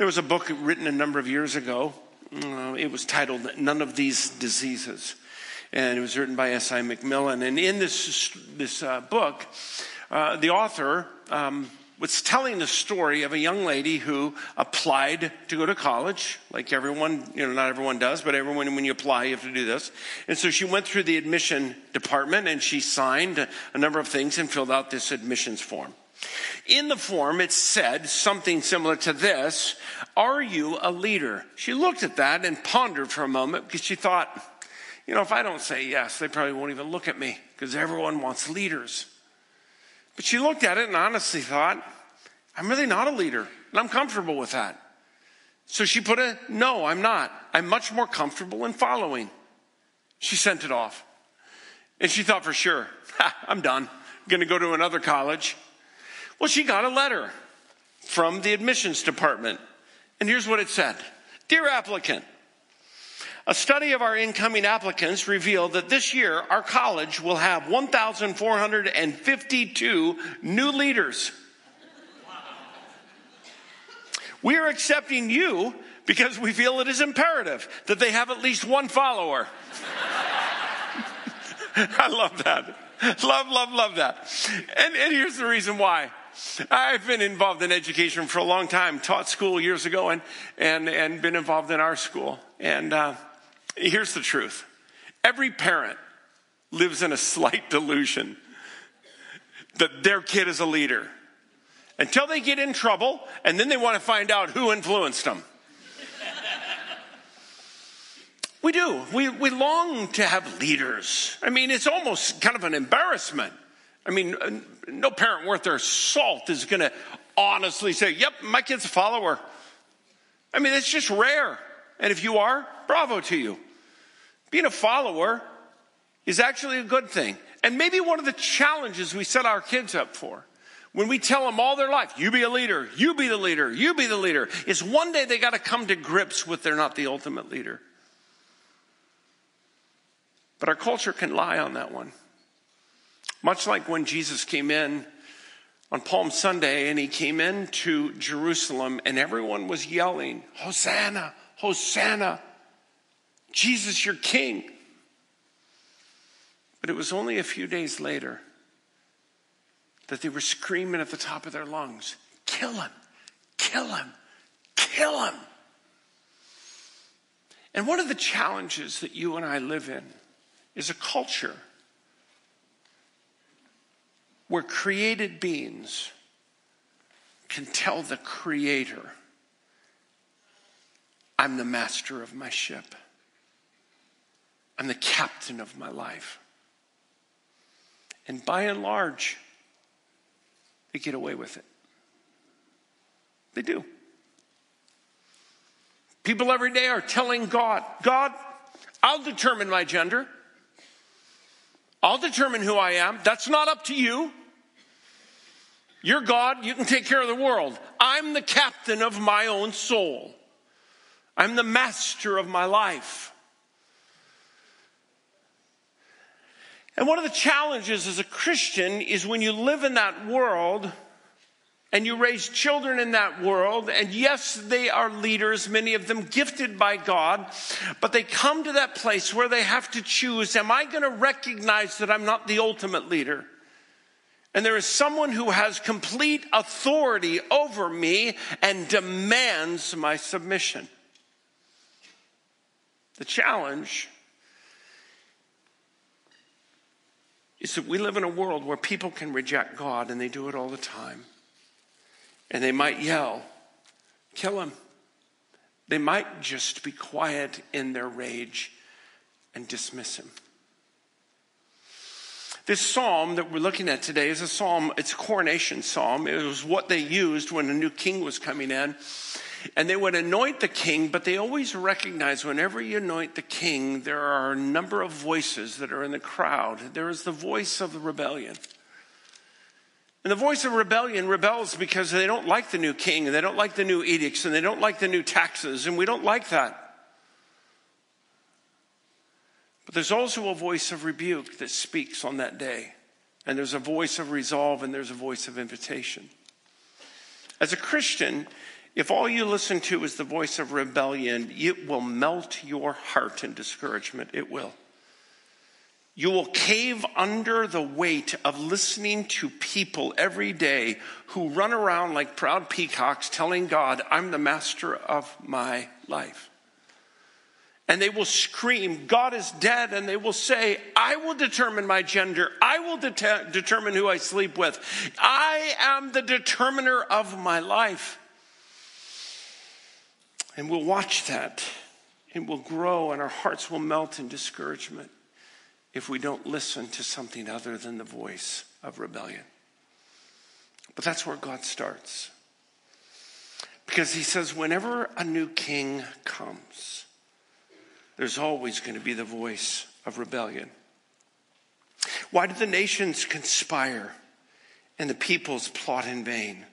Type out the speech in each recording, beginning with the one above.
There was a book written a number of years ago. Uh, it was titled None of These Diseases. And it was written by S.I. McMillen. And in this, this uh, book, uh, the author um, was telling the story of a young lady who applied to go to college, like everyone, you know, not everyone does, but everyone, when you apply, you have to do this. And so she went through the admission department and she signed a number of things and filled out this admissions form. In the form, it said something similar to this Are you a leader? She looked at that and pondered for a moment because she thought, you know, if I don't say yes, they probably won't even look at me because everyone wants leaders. But she looked at it and honestly thought, I'm really not a leader, and I'm comfortable with that. So she put a no, I'm not. I'm much more comfortable in following. She sent it off. And she thought for sure, I'm done. I'm going to go to another college. Well, she got a letter from the admissions department. And here's what it said Dear applicant, a study of our incoming applicants revealed that this year our college will have 1,452 new leaders. We are accepting you because we feel it is imperative that they have at least one follower. I love that. Love, love, love that. And, and here's the reason why. I've been involved in education for a long time, taught school years ago, and, and, and been involved in our school. And uh, here's the truth every parent lives in a slight delusion that their kid is a leader until they get in trouble, and then they want to find out who influenced them. we do. We, we long to have leaders. I mean, it's almost kind of an embarrassment. I mean, no parent worth their salt is going to honestly say, Yep, my kid's a follower. I mean, it's just rare. And if you are, bravo to you. Being a follower is actually a good thing. And maybe one of the challenges we set our kids up for when we tell them all their life, you be a leader, you be the leader, you be the leader, is one day they got to come to grips with they're not the ultimate leader. But our culture can lie on that one. Much like when Jesus came in on Palm Sunday and he came into Jerusalem and everyone was yelling, Hosanna, Hosanna, Jesus, your king. But it was only a few days later that they were screaming at the top of their lungs, kill him, kill him, kill him. And one of the challenges that you and I live in is a culture where created beings can tell the Creator, I'm the master of my ship, I'm the captain of my life. And by and large, they get away with it. They do. People every day are telling God, God, I'll determine my gender. I'll determine who I am. That's not up to you. You're God, you can take care of the world. I'm the captain of my own soul, I'm the master of my life. And one of the challenges as a Christian is when you live in that world and you raise children in that world, and yes, they are leaders, many of them gifted by God, but they come to that place where they have to choose Am I going to recognize that I'm not the ultimate leader? And there is someone who has complete authority over me and demands my submission. The challenge is that we live in a world where people can reject God and they do it all the time. And they might yell, kill him. They might just be quiet in their rage and dismiss him. This psalm that we're looking at today is a psalm, it's a coronation psalm. It was what they used when a new king was coming in. And they would anoint the king, but they always recognize whenever you anoint the king, there are a number of voices that are in the crowd. There is the voice of the rebellion. And the voice of rebellion rebels because they don't like the new king, and they don't like the new edicts, and they don't like the new taxes, and we don't like that. But there's also a voice of rebuke that speaks on that day. And there's a voice of resolve and there's a voice of invitation. As a Christian, If all you listen to is the voice of rebellion, it will melt your heart in discouragement. It will. You will cave under the weight of listening to people every day who run around like proud peacocks telling God, I'm the master of my life. And they will scream, God is dead. And they will say, I will determine my gender. I will det- determine who I sleep with. I am the determiner of my life. And we'll watch that and we'll grow and our hearts will melt in discouragement if we don't listen to something other than the voice of rebellion. But that's where God starts. Because he says, whenever a new king comes, there's always going to be the voice of rebellion. Why do the nations conspire and the peoples plot in vain?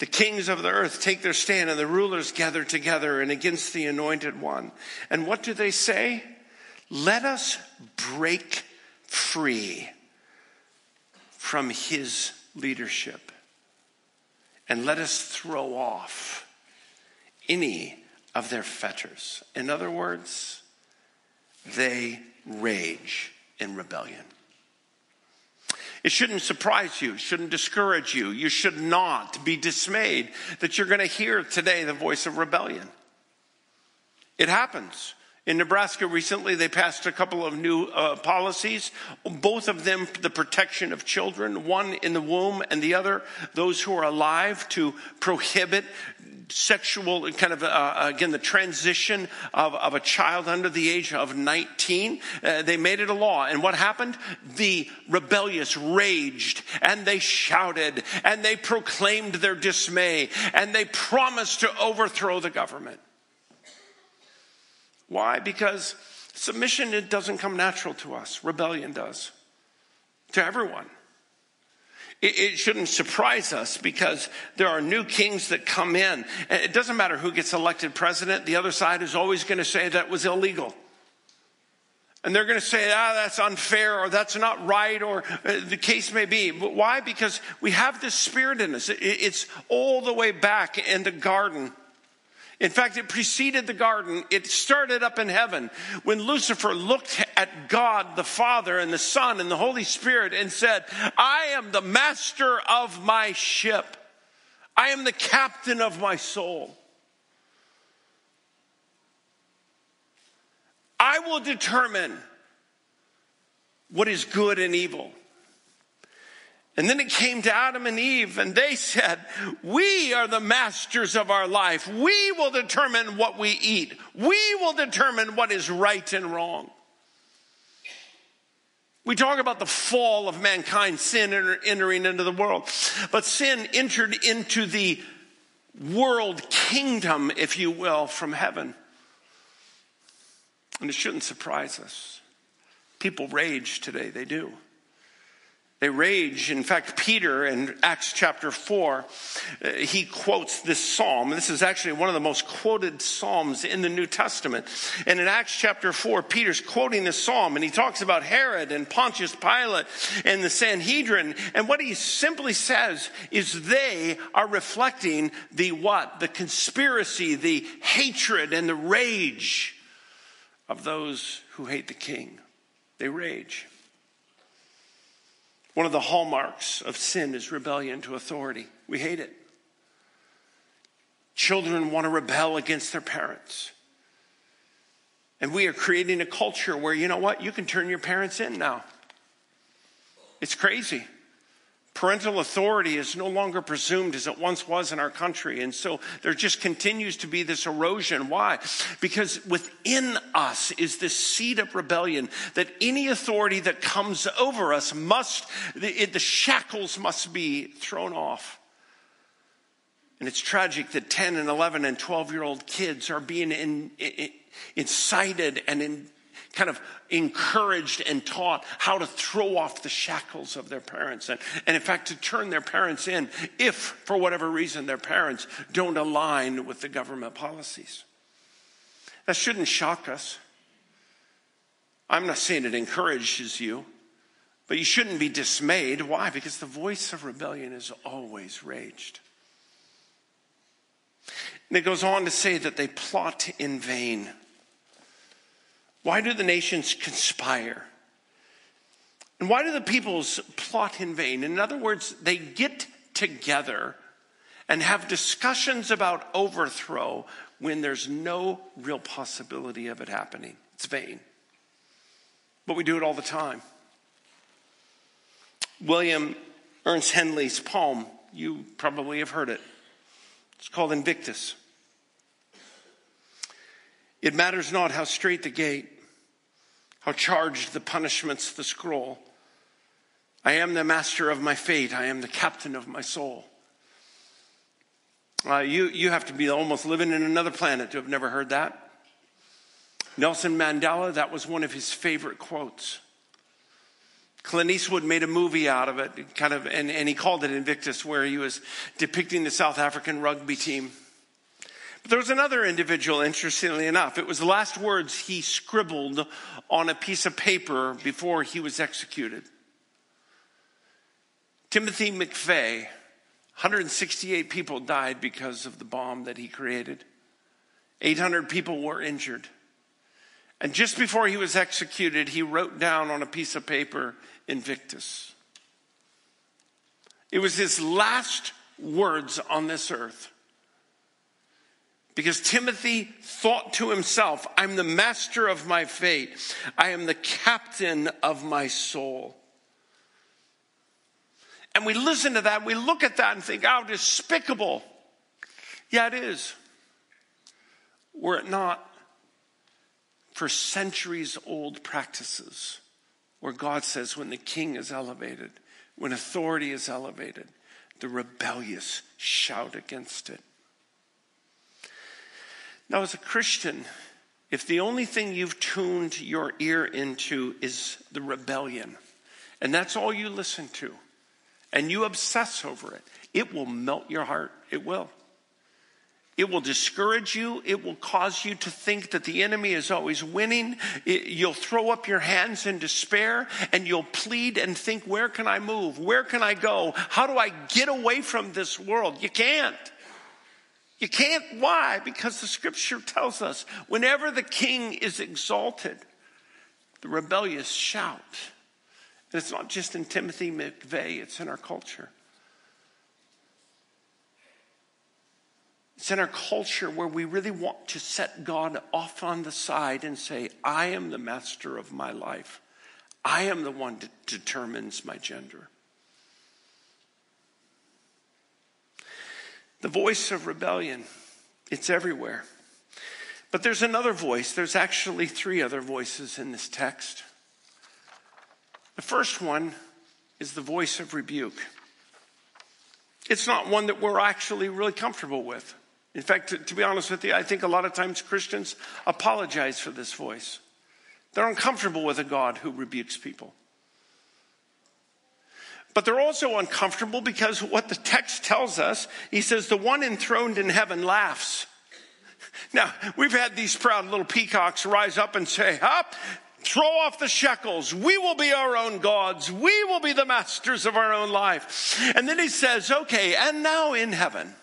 The kings of the earth take their stand and the rulers gather together and against the anointed one. And what do they say? Let us break free from his leadership and let us throw off any of their fetters. In other words, they rage in rebellion. It shouldn't surprise you, shouldn't discourage you. You should not be dismayed that you're going to hear today the voice of rebellion. It happens. In Nebraska recently, they passed a couple of new uh, policies, both of them the protection of children, one in the womb and the other those who are alive to prohibit sexual kind of uh, again the transition of, of a child under the age of 19 uh, they made it a law and what happened the rebellious raged and they shouted and they proclaimed their dismay and they promised to overthrow the government why? Because submission it doesn't come natural to us. Rebellion does. To everyone. It, shouldn't surprise us because there are new kings that come in. It doesn't matter who gets elected president, the other side is always going to say that was illegal. And they're going to say, ah, that's unfair or that's not right or uh, the case may be. But why? Because we have this spirit in us. It's all the way back in the garden in fact, it preceded the garden. It started up in heaven when Lucifer looked at God, the Father, and the Son, and the Holy Spirit and said, I am the master of my ship. I am the captain of my soul. I will determine what is good and evil. And then it came to Adam and Eve, and they said, We are the masters of our life. We will determine what we eat. We will determine what is right and wrong. We talk about the fall of mankind, sin entering into the world. But sin entered into the world kingdom, if you will, from heaven. And it shouldn't surprise us. People rage today, they do. They rage. In fact, Peter in Acts chapter 4, uh, he quotes this psalm. This is actually one of the most quoted psalms in the New Testament. And in Acts chapter 4, Peter's quoting this psalm and he talks about Herod and Pontius Pilate and the Sanhedrin. And what he simply says is they are reflecting the what? The conspiracy, the hatred, and the rage of those who hate the king. They rage. One of the hallmarks of sin is rebellion to authority. We hate it. Children want to rebel against their parents. And we are creating a culture where, you know what, you can turn your parents in now. It's crazy. Parental authority is no longer presumed as it once was in our country. And so there just continues to be this erosion. Why? Because within us is this seed of rebellion that any authority that comes over us must, the, the shackles must be thrown off. And it's tragic that 10 and 11 and 12 year old kids are being in, in, incited and in, kind of encouraged and taught how to throw off the shackles of their parents and, and in fact to turn their parents in if for whatever reason their parents don't align with the government policies. That shouldn't shock us. I'm not saying it encourages you but you shouldn't be dismayed. Why? Because the voice of rebellion is always raged. And it goes on to say that they plot in vain. Why do the nations conspire? And why do the peoples plot in vain? In other words, they get together and have discussions about overthrow when there's no real possibility of it happening. It's vain. But we do it all the time. William Ernest Henley's poem, you probably have heard it. It's called Invictus. It matters not how straight the gate, how charged the punishments the scroll. I am the master of my fate. I am the captain of my soul. Uh, you, you have to be almost living in another planet to have never heard that. Nelson Mandela, that was one of his favorite quotes. Clint Eastwood made a movie out of it, kind of, and, and he called it Invictus, where he was depicting the South African rugby team. But there was another individual, interestingly enough. It was the last words he scribbled on a piece of paper before he was executed. Timothy McVeigh, 168 people died because of the bomb that he created. 800 people were injured. And just before he was executed, he wrote down on a piece of paper Invictus. It was his last words on this earth. Because Timothy thought to himself, I'm the master of my fate. I am the captain of my soul. And we listen to that, we look at that and think, how despicable. Yeah, it is. Were it not for centuries old practices where God says when the king is elevated, when authority is elevated, the rebellious shout against it. Now, as a Christian, if the only thing you've tuned your ear into is the rebellion, and that's all you listen to, and you obsess over it, it will melt your heart. It will. It will discourage you. It will cause you to think that the enemy is always winning. It, you'll throw up your hands in despair and you'll plead and think, where can I move? Where can I go? How do I get away from this world? You can't. You can't. Why? Because the scripture tells us whenever the king is exalted, the rebellious shout. And it's not just in Timothy McVeigh, it's in our culture. It's in our culture where we really want to set God off on the side and say, I am the master of my life. I am the one that determines my gender. The voice of rebellion, it's everywhere. But there's another voice. There's actually three other voices in this text. The first one is the voice of rebuke. It's not one that we're actually really comfortable with. In fact, to, to, be honest with you, I think a lot of times Christians apologize for this voice. They're uncomfortable with a God who rebukes people. But they're also uncomfortable because what the text tells us, he says, the one enthroned in heaven laughs. Now, we've had these proud little peacocks rise up and say, Up, throw off the shekels. We will be our own gods. We will be the masters of our own life. And then he says, Okay, and now in heaven.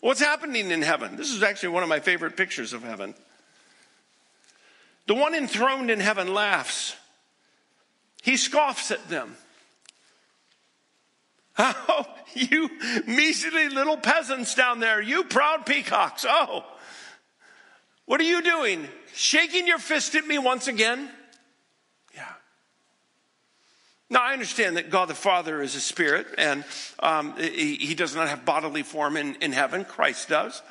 What's happening in heaven? This is actually one of my favorite pictures of heaven. The one enthroned in heaven laughs. He scoffs at them. Oh, you measly little peasants down there, you proud peacocks. Oh, what are you doing? Shaking your fist at me once again? Yeah. Now, I understand that God the Father is a spirit and um, he, he, does not have bodily form in, in heaven. Christ does.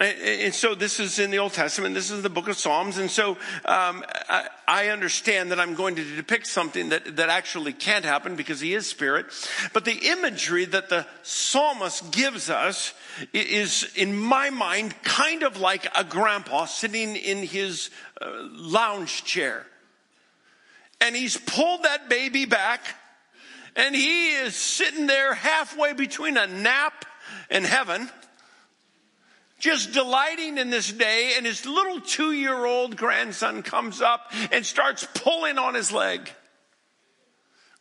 And, so this is in the Old Testament. This is the book of Psalms. And so um, I, I, understand that I'm going to depict something that, that actually can't happen because he is spirit. But the imagery that the psalmist gives us is, in my mind, kind of like a grandpa sitting in his uh, lounge chair and he's pulled that baby back and he is sitting there halfway between a nap and heaven just delighting in this day and his little two-year-old grandson comes up and starts pulling on his leg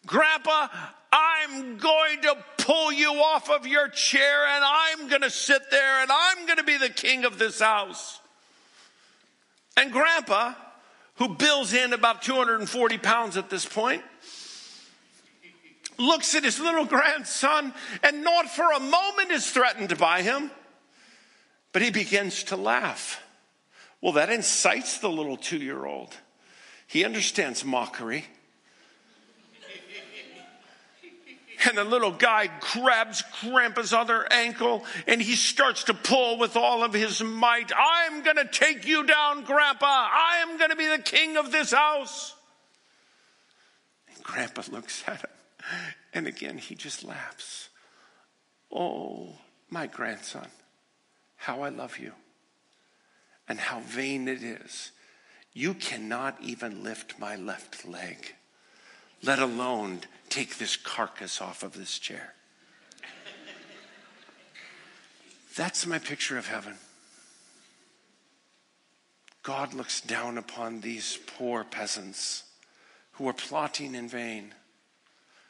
grandpa i'm going to pull you off of your chair and I'm going to sit there and I'm going to be the king of this house. And grandpa, who bills in about 240 pounds at this point, looks at his little grandson and not for a moment is threatened by him, but he begins to laugh. Well, that incites the little two year old. He understands mockery. And the little guy grabs Grandpa's other ankle and he starts to pull with all of his might. I'm going to take you down, Grandpa. I am going to be the king of this house. And Grandpa looks at him and again he just laughs. Oh, my grandson, how I love you and how vain it is. You cannot even lift my left leg, let alone take this carcass off of this chair. That's my picture of heaven. God looks down upon these poor peasants who are plotting in vain,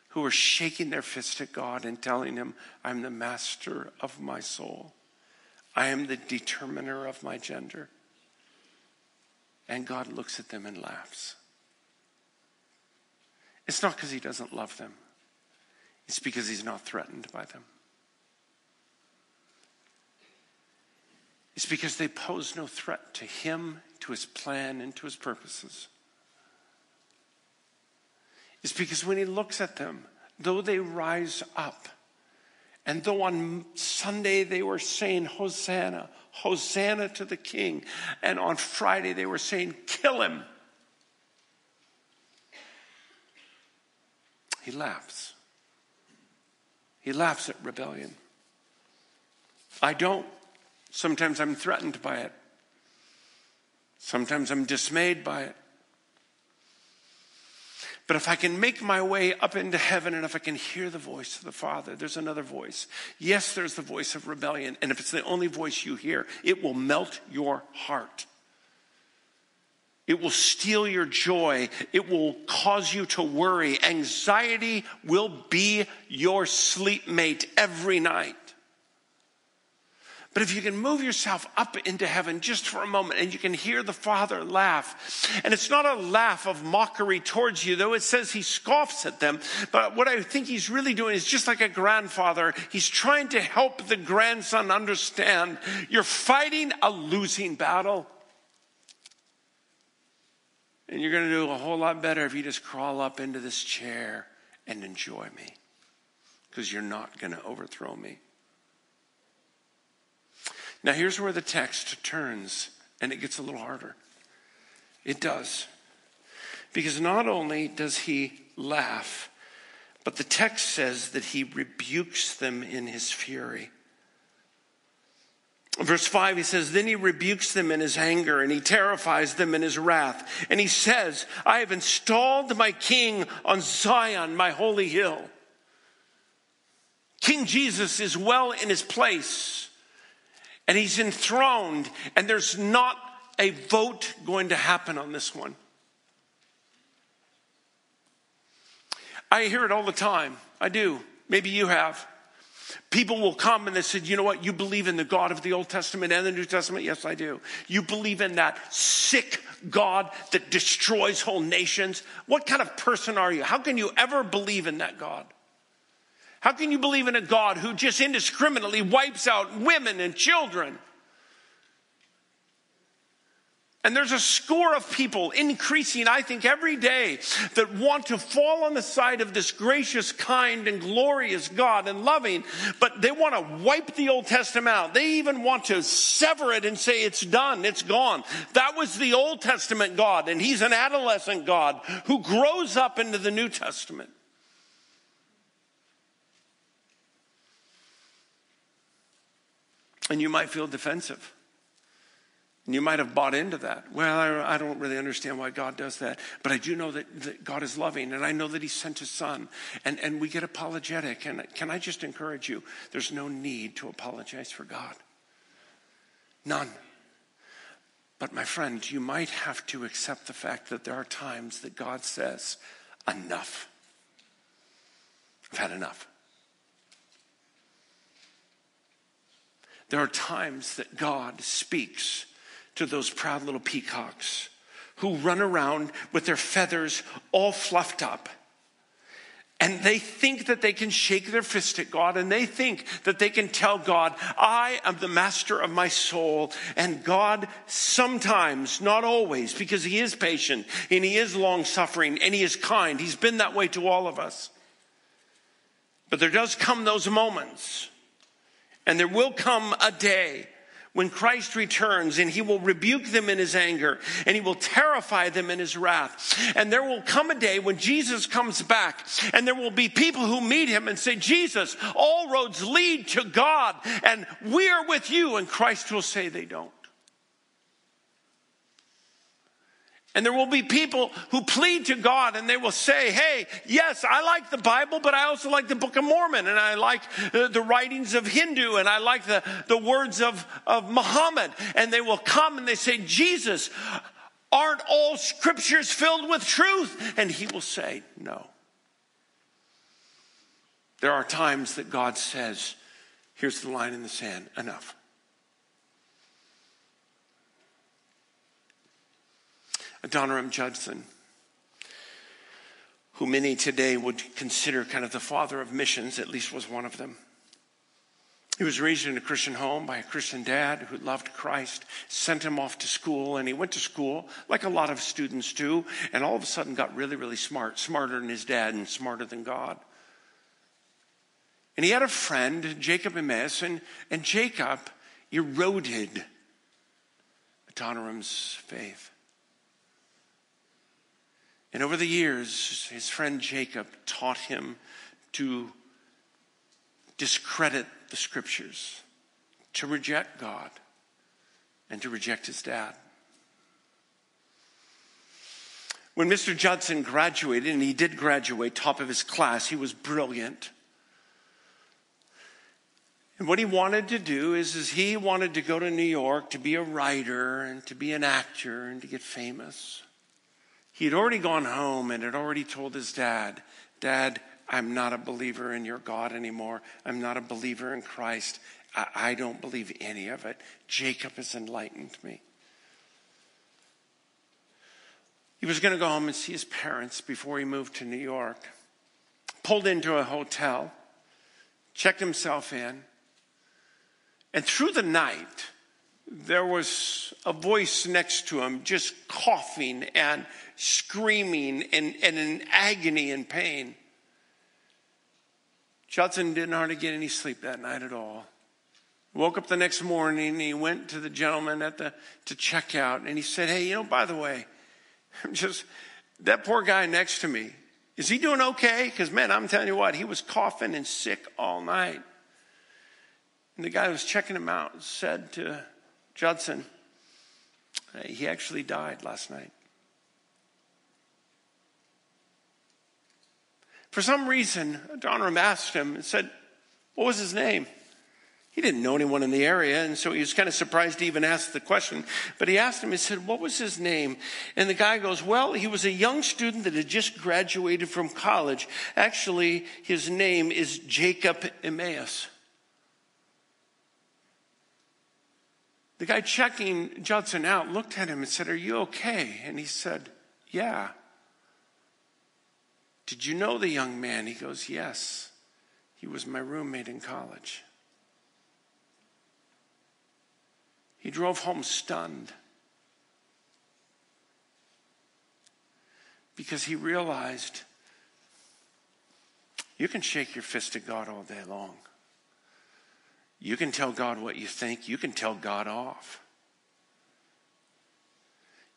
who are shaking their fist at God and telling him, I'm the master of my soul. I am the determiner of my gender. And God looks at them and laughs. It's not because he doesn't love them, it's because he's not threatened by them. It's because they pose no threat to him, to his plan, and to his purposes. It's because when he looks at them, though they rise up, and though on Sunday they were saying, Hosanna, Hosanna to the King, and on Friday they were saying, Kill him. He laughs. He laughs at rebellion. I don't. Sometimes I'm threatened by it. Sometimes I'm dismayed by it. But if I can make my way up into heaven and if I can hear the voice of the Father, there's another voice. Yes, there's the voice of rebellion. And if it's the only voice you hear, it will melt your heart. It will steal your joy. It will cause you to worry. Anxiety will be your sleep mate every night. But if you can move yourself up into heaven just for a moment and you can hear the Father laugh, and it's not a laugh of mockery towards you, though it says he scoffs at them. But what I think he's really doing is just like a grandfather, he's trying to help the grandson understand you're fighting a losing battle. And you're going to do a whole lot better if you just crawl up into this chair and enjoy me because you're not going to overthrow me. Now, here's where the text turns and it gets a little harder. It does. Because not only does he laugh, but the text says that he rebukes them in his fury. Verse 5, he says, Then he rebukes them in his anger and he terrifies them in his wrath. And he says, I have installed my king on Zion, my holy hill. King Jesus is well in his place and he's enthroned, and there's not a vote going to happen on this one. I hear it all the time. I do. Maybe you have. People will come and they said, you know what? You believe in the God of the Old Testament and the New Testament? Yes, I do. You believe in that sick God that destroys whole nations? What kind of person are you? How can you ever believe in that God? How can you believe in a God who just indiscriminately wipes out women and children? And there's a score of people increasing, I think, every day that want to fall on the side of this gracious, kind, and glorious God and loving, but they want to wipe the Old Testament out. They even want to sever it and say it's done, it's gone. That was the Old Testament God, and He's an adolescent God who grows up into the New Testament. And you might feel defensive. And you might have bought into that. Well, I, I, don't really understand why God does that. But I do know that, that, God is loving, and I know that He sent His Son. And, and we get apologetic. And can I just encourage you? There's no need to apologize for God. None. But my friend, you might have to accept the fact that there are times that God says, enough. I've had enough. There are times that God speaks to those proud little peacocks who run around with their feathers all fluffed up. And they think that they can shake their fist at God and they think that they can tell God, I am the master of my soul. And God sometimes, not always, because He is patient and He is long suffering and He is kind. He's been that way to all of us. But there does come those moments and there will come a day when Christ returns and he will rebuke them in his anger and he will terrify them in his wrath. And there will come a day when Jesus comes back and there will be people who meet him and say, Jesus, all roads lead to God and we are with you. And Christ will say they don't. And there will be people who plead to God and they will say, Hey, yes, I like the Bible, but I also like the Book of Mormon and I like the, the writings of Hindu and I like the, the words of, of Muhammad. And they will come and they say, Jesus, aren't all scriptures filled with truth? And he will say, No. There are times that God says, Here's the line in the sand, enough. Adoniram Judson, who many today would consider kind of the father of missions, at least was one of them. He was raised in a Christian home by a Christian dad who loved Christ, sent him off to school, and he went to school like a lot of students do, and all of a sudden got really, really smart, smarter than his dad and smarter than God. And he had a friend, Jacob Emmaus, and, and Jacob eroded Adoniram's faith. And over the years, his friend Jacob taught him to discredit the scriptures, to reject God, and to reject his dad. When Mr. Judson graduated, and he did graduate, top of his class, he was brilliant. And what he wanted to do is, is he wanted to go to New York to be a writer and to be an actor and to get famous. He had already gone home and had already told his dad, Dad, I'm not a believer in your God anymore. I'm not a believer in Christ. I, I don't believe any of it. Jacob has enlightened me. He was going to go home and see his parents before he moved to New York. Pulled into a hotel, checked himself in, and through the night, there was a voice next to him just coughing and screaming and, and in agony and pain. Judson didn't hardly get any sleep that night at all. Woke up the next morning, he went to the gentleman at the to check out, and he said, Hey, you know, by the way, I'm just that poor guy next to me, is he doing okay? Because man, I'm telling you what, he was coughing and sick all night. And the guy who was checking him out said to Judson, he actually died last night. For some reason, Adoniram asked him and said, What was his name? He didn't know anyone in the area, and so he was kind of surprised to even ask the question. But he asked him, he said, What was his name? And the guy goes, Well, he was a young student that had just graduated from college. Actually, his name is Jacob Emmaus. The guy checking Judson out looked at him and said, Are you okay? And he said, Yeah. Did you know the young man? He goes, Yes. He was my roommate in college. He drove home stunned because he realized you can shake your fist at God all day long. You can tell God what you think. You can tell God off.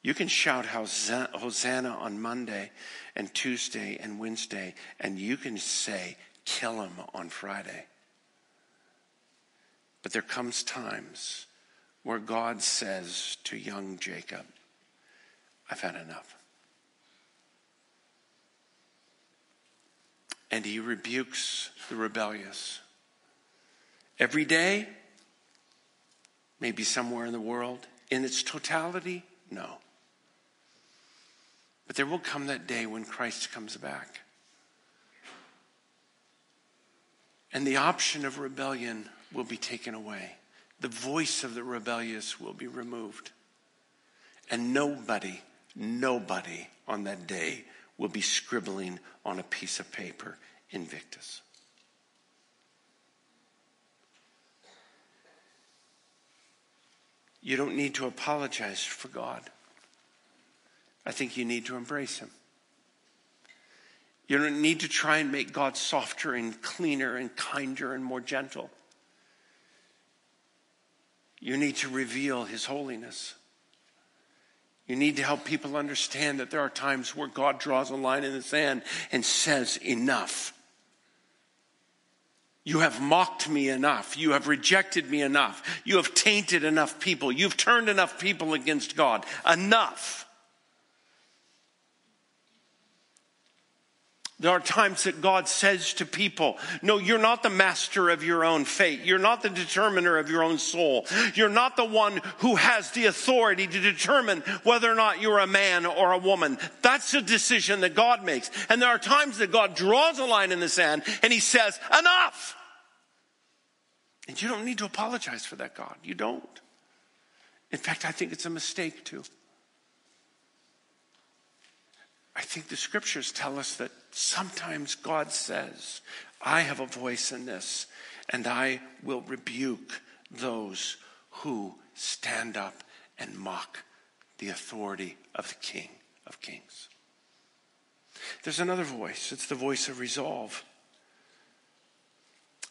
You can shout Hosanna on Monday and Tuesday and Wednesday, and you can say, kill him on Friday. But there comes times where God says to young Jacob, I've had enough. And he rebukes the rebellious. Every day, maybe somewhere in the world, in its totality, no. But there will come that day when Christ comes back. And the option of rebellion will be taken away. the voice of the rebellious will be removed. And nobody, nobody on that day will be scribbling on a piece of paper Invictus. You don't need to apologize for God. I think you need to embrace Him. You don't need to try and make God softer and cleaner and kinder and more gentle. You need to reveal His holiness. You need to help people understand that there are times where God draws a line in the sand and says, Enough. You have mocked me enough. You have rejected me enough. You have tainted enough people. You've turned enough people against God. Enough. There are times that God says to people, No, you're not the master of your own fate. You're not the determiner of your own soul. You're not the one who has the authority to determine whether or not you're a man or a woman. That's a decision that God makes. And there are times that God draws a line in the sand and he says, Enough. And you don't need to apologize for that, God. You don't. In fact, I think it's a mistake to. I think the scriptures tell us that sometimes God says, I have a voice in this, and I will rebuke those who stand up and mock the authority of the King of Kings. There's another voice, it's the voice of resolve.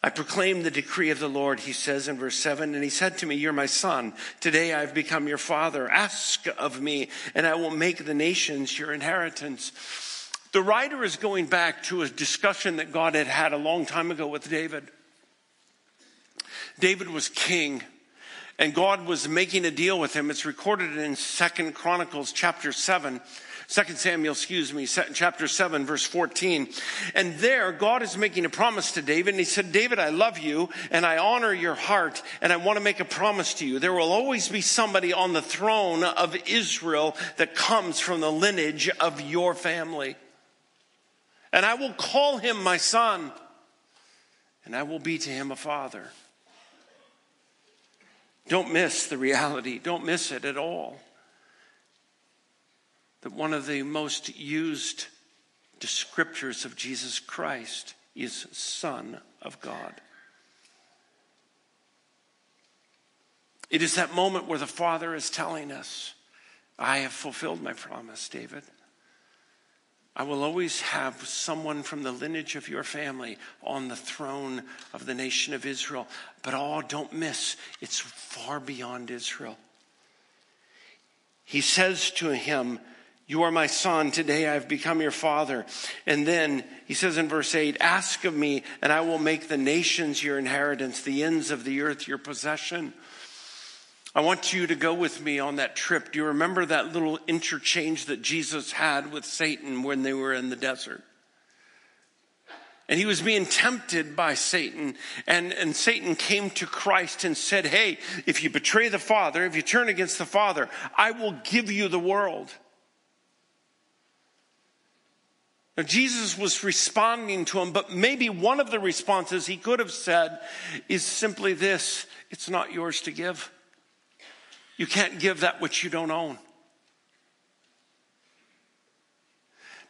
I proclaim the decree of the Lord, he says in verse 7. And he said to me, You're my son. Today I've become your father. Ask of me, and I will make the nations your inheritance. The writer is going back to a discussion that God had had a long time ago with David. David was king and God was making a deal with him. It's recorded in Second Chronicles chapter 7. 2 Samuel, excuse me, chapter 7, verse 14. And there, God is making a promise to David. And he said, David, I love you and I honor your heart. And I want to make a promise to you. There will always be somebody on the throne of Israel that comes from the lineage of your family and I will call him my son, and I will be to him a father. Don't miss the reality, don't miss it at all. That one of the most used descriptors of Jesus Christ is Son of God. It is that moment where the Father is telling us, I have fulfilled my promise, David. I will always have someone from the lineage of your family on the throne of the nation of Israel. But oh, don't miss, it's far beyond Israel. He says to him, You are my son. Today I have become your father. And then he says in verse 8, Ask of me, and I will make the nations your inheritance, the ends of the earth your possession. I want you to go with me on that trip. Do you remember that little interchange that Jesus had with Satan when they were in the desert? And he was being tempted by Satan. And, and Satan came to Christ and said, Hey, if you betray the Father, if you turn against the Father, I will give you the world. Now, Jesus was responding to him, but maybe one of the responses he could have said is simply this it's not yours to give. You can't give that which you don't own.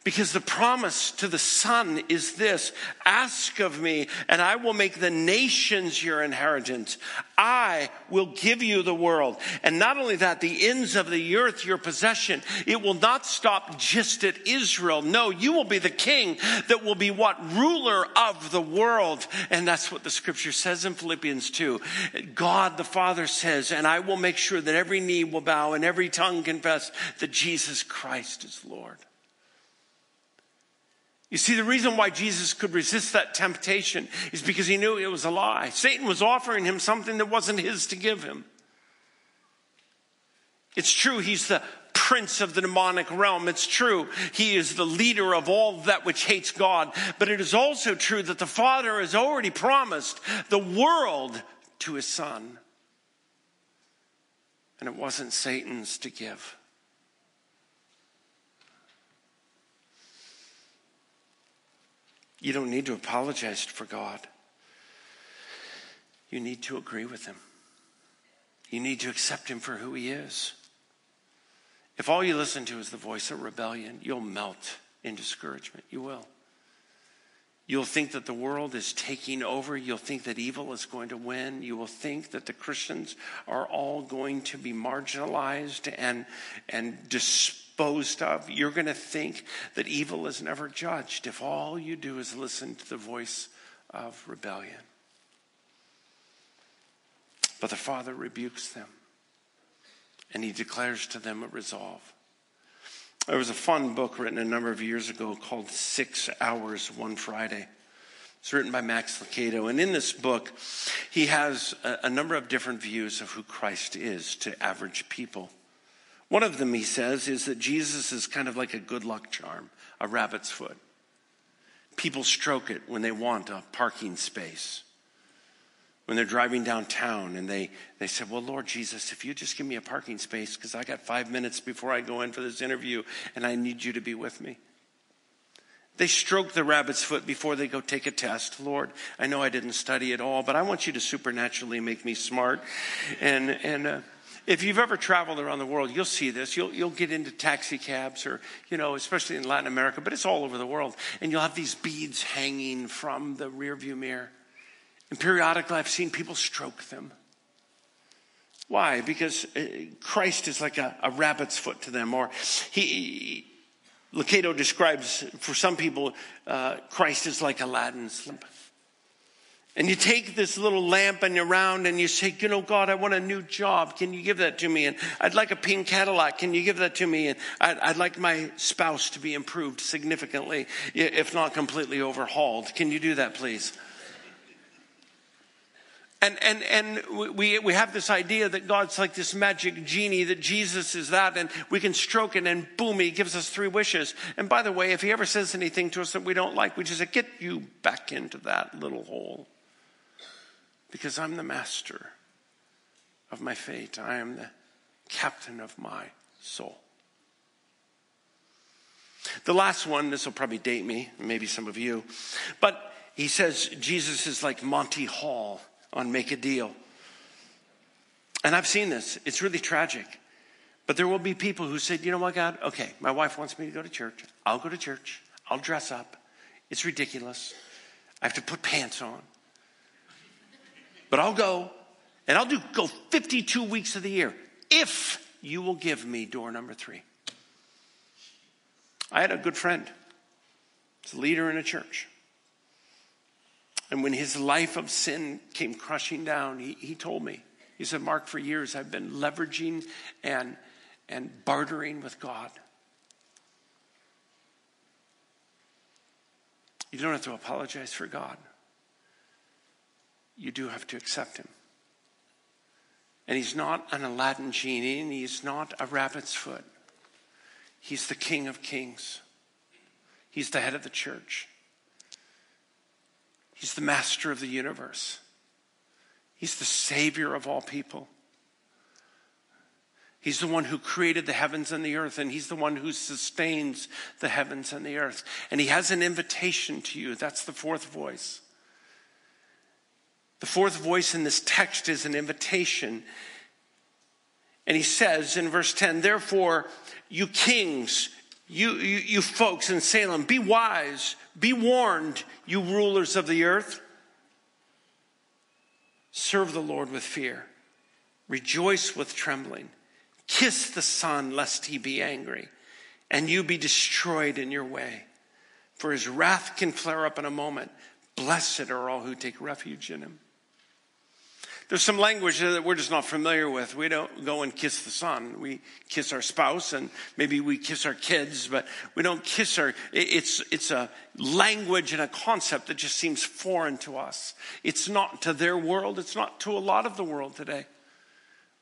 Because the promise to the Son is this Ask of me, and I will make the nations your inheritance. I will give you the world. And not only that, the ends of the earth your possession. It will not stop just at Israel. No, you will be the king that will be what? Ruler of the world. And that's what the scripture says in Philippians 2. God the Father says, and I will make sure that every knee will bow and every tongue confess that Jesus Christ is Lord. You see, the reason why Jesus could resist that temptation is because he knew it was a lie. Satan was offering him something that wasn't his to give him. It's true, he's the prince of the demonic realm. It's true, he is the leader of all that which hates God. But it is also true that the Father has already promised the world to his Son. And it wasn't Satan's to give. You don't need to apologize for God. You need to agree with Him. You need to accept him for who he is. If all you listen to is the voice of rebellion, you'll melt in discouragement. You will. You'll think that the world is taking over. You'll think that evil is going to win. You will think that the Christians are all going to be marginalized and, and disposed of. You're going to think that evil is never judged if all you do is listen to the voice of rebellion. But the Father rebukes them and he declares to them a resolve. There was a fun book written a number of years ago called Six Hours One Friday. It's written by Max Lucado. And in this book, he has a, a, number of different views of who Christ is to average people. One of them, he says, is that Jesus is kind of like a good luck charm, a rabbit's foot. People stroke it when they want a parking space when they're driving downtown and they, they said, Well, Lord Jesus, if you just give me a parking space, because I got five minutes before I go in for this interview and I need you to be with me. They stroke the rabbit's foot before they go take a test. Lord, I know I didn't study at all, but I want you to supernaturally make me smart. And, and, uh, if you've ever traveled around the world, you'll see this. You'll, you'll get into taxi cabs or, you know, especially in Latin America, but it's all over the world. And you'll have these beads hanging from the rearview mirror. And periodically, I've seen people stroke them. Why? Because uh, Christ is like a, a rabbit's foot to them. Or he, Lucado describes, for some people, uh, Christ is like Aladdin's lamp. And you take this little lamp and you're around and you say, you know, God, I want a new job. Can you give that to me? And I'd like a pink Cadillac. Can you give that to me? And I'd, I'd like my spouse to be improved significantly, if not completely overhauled. Can you do that, please? And, and, and we, we have this idea that God's like this magic genie, that Jesus is that, and we can stroke it, and boom, he gives us three wishes. And by the way, if he ever says anything to us that we don't like, we just say, Get you back into that little hole. Because I'm the master of my fate, I am the captain of my soul. The last one, this will probably date me, maybe some of you, but he says Jesus is like Monty Hall on Make a Deal. And I've seen this, it's really tragic. But there will be people who said, you know what, God, okay, my wife wants me to go to church. I'll go to church. I'll dress up. It's ridiculous. I have to put pants on. But I'll go, and I'll do go 52 weeks of the year if you will give me door number three. I had a good friend. He's a leader in a church. And when his life of sin came crushing down, he, he told me, he said, Mark, for years I've been leveraging and, and bartering with God. You don't have to apologize for God. You do have to accept him. And he's not an Aladdin genie, and he's not a rabbit's foot. He's the King of Kings. He's the head of the church. He's the master of the universe. He's the savior of all people. He's the one who created the heavens and the earth, and He's the one who sustains the heavens and the earth. And He has an invitation to you. That's the fourth voice. The fourth voice in this text is an invitation. And He says in verse 10, Therefore, you kings, you, you, you folks in Salem, be wise, be warned, you rulers of the earth. Serve the Lord with fear, rejoice with trembling, kiss the Son, lest he be angry, and you be destroyed in your way. For his wrath can flare up in a moment. Blessed are all who take refuge in him. There's some language that we're just not familiar with. We don't go and kiss the son. We kiss our spouse and maybe we kiss our kids, but we don't kiss our, it's, it's a language and a concept that just seems foreign to us. It's not to their world. It's not to a lot of the world today.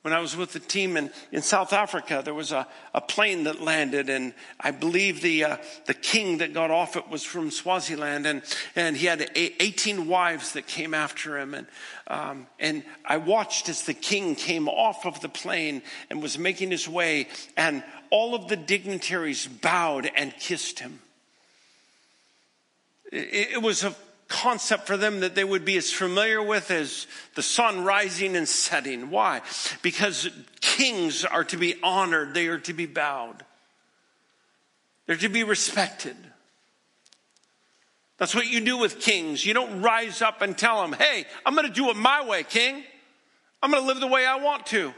When I was with the team in, in South Africa, there was a, a plane that landed, and I believe the, uh, the king that got off it was from Swaziland, and, and he had 18 wives that came after him. And, um, and I watched as the king came off of the plane and was making his way, and all of the dignitaries bowed and kissed him. It, it was a concept for them that they would be as familiar with as the sun rising and setting. Why? Because kings are to be honored, they are to be bowed, they're to be respected. That's what you do with kings. You don't rise up and tell them, hey, I'm going to do it my way, king. I'm going to live the way I want to.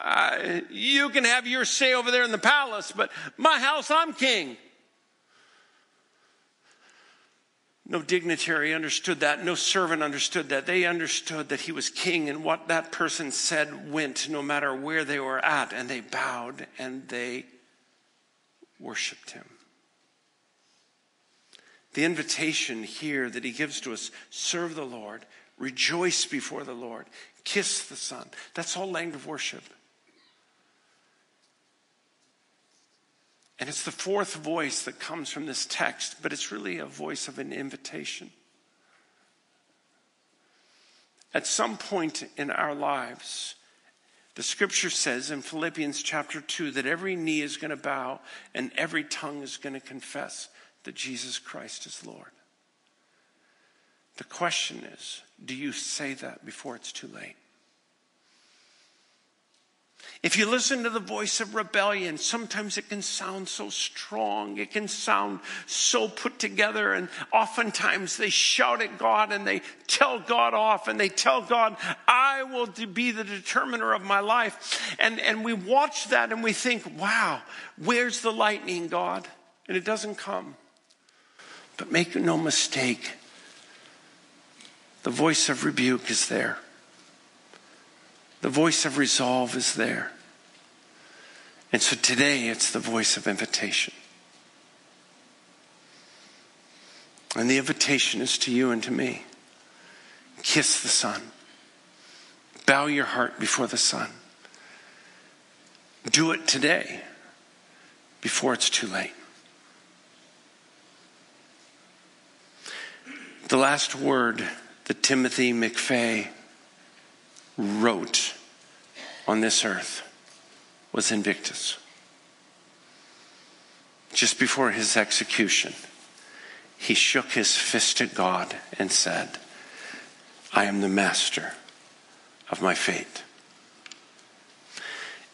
Uh, you can have your say over there in the palace, but my house, I'm king. No dignitary understood that. No servant understood that. They understood that he was king, and what that person said went no matter where they were at, and they bowed and they worshiped him. The invitation here that he gives to us serve the Lord, rejoice before the Lord, kiss the Son. That's all language of worship. And it's the fourth voice that comes from this text, but it's really a voice of an invitation. At some point in our lives, the scripture says in Philippians chapter 2 that every knee is going to bow and every tongue is going to confess that Jesus Christ is Lord. The question is do you say that before it's too late? If you listen to the voice of rebellion, sometimes it can sound so strong. It can sound so put together. And oftentimes they shout at God and they tell God off and they tell God, I will be the determiner of my life. And, and we watch that and we think, wow, where's the lightning, God? And it doesn't come. But make no mistake, the voice of rebuke is there. The voice of resolve is there. And so today it's the voice of invitation. And the invitation is to you and to me. Kiss the Son. Bow your heart before the Son. Do it today before it's too late. The last word that Timothy McVeigh wrote on this earth was Invictus. Just before his execution, he shook his fist at God and said, I am the master of my fate.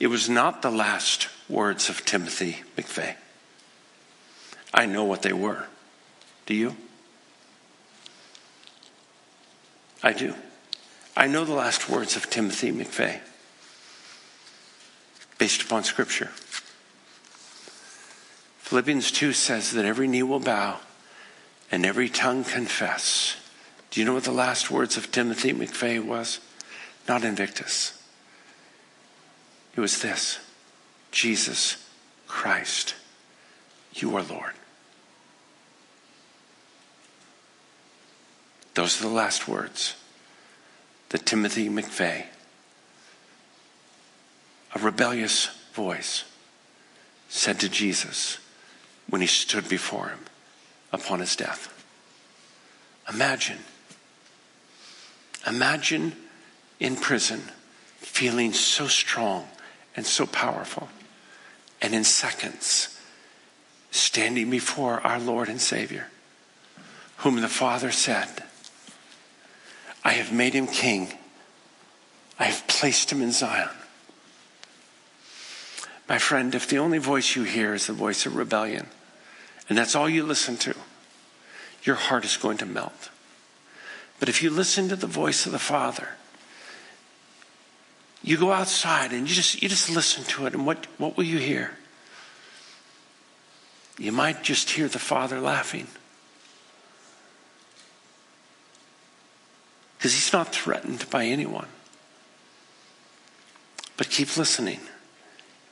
It was not the last words of Timothy McVeigh. I know what they were. Do you? I do. I know the last words of Timothy McVeigh based upon Scripture. Philippians 2 says that every knee will bow and every tongue confess. Do you know what the last words of Timothy McVeigh was? Not Invictus. It was this Jesus Christ, you are Lord. Those are the last words that Timothy McVeigh, a rebellious voice, said to Jesus when he stood before him upon his death. Imagine, imagine in prison feeling so strong and so powerful, and in seconds standing before our Lord and Savior, whom the Father said, I have made him king. I have placed him in Zion. My friend, if the only voice you hear is the voice of rebellion, and that's all you listen to, your heart is going to melt. But if you listen to the voice of the Father, you go outside and you just you just listen to it, and what, what will you hear? You might just hear the Father laughing. because he's not threatened by anyone. But keep listening.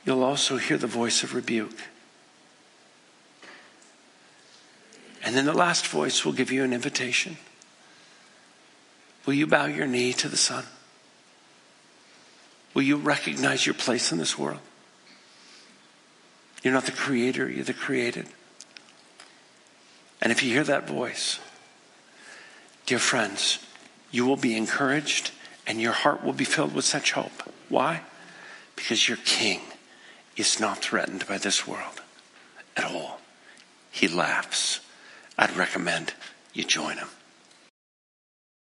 You'll also hear the voice of rebuke. And then the last voice will give you an invitation. Will you bow your knee to the Son? Will you recognize your place in this world? You're not the creator, you're the created. And if you hear that voice, dear friends, you will be encouraged and your heart will be filled with such hope. Why? Because your king is not threatened by this world at all. He laughs. I'd recommend you join them.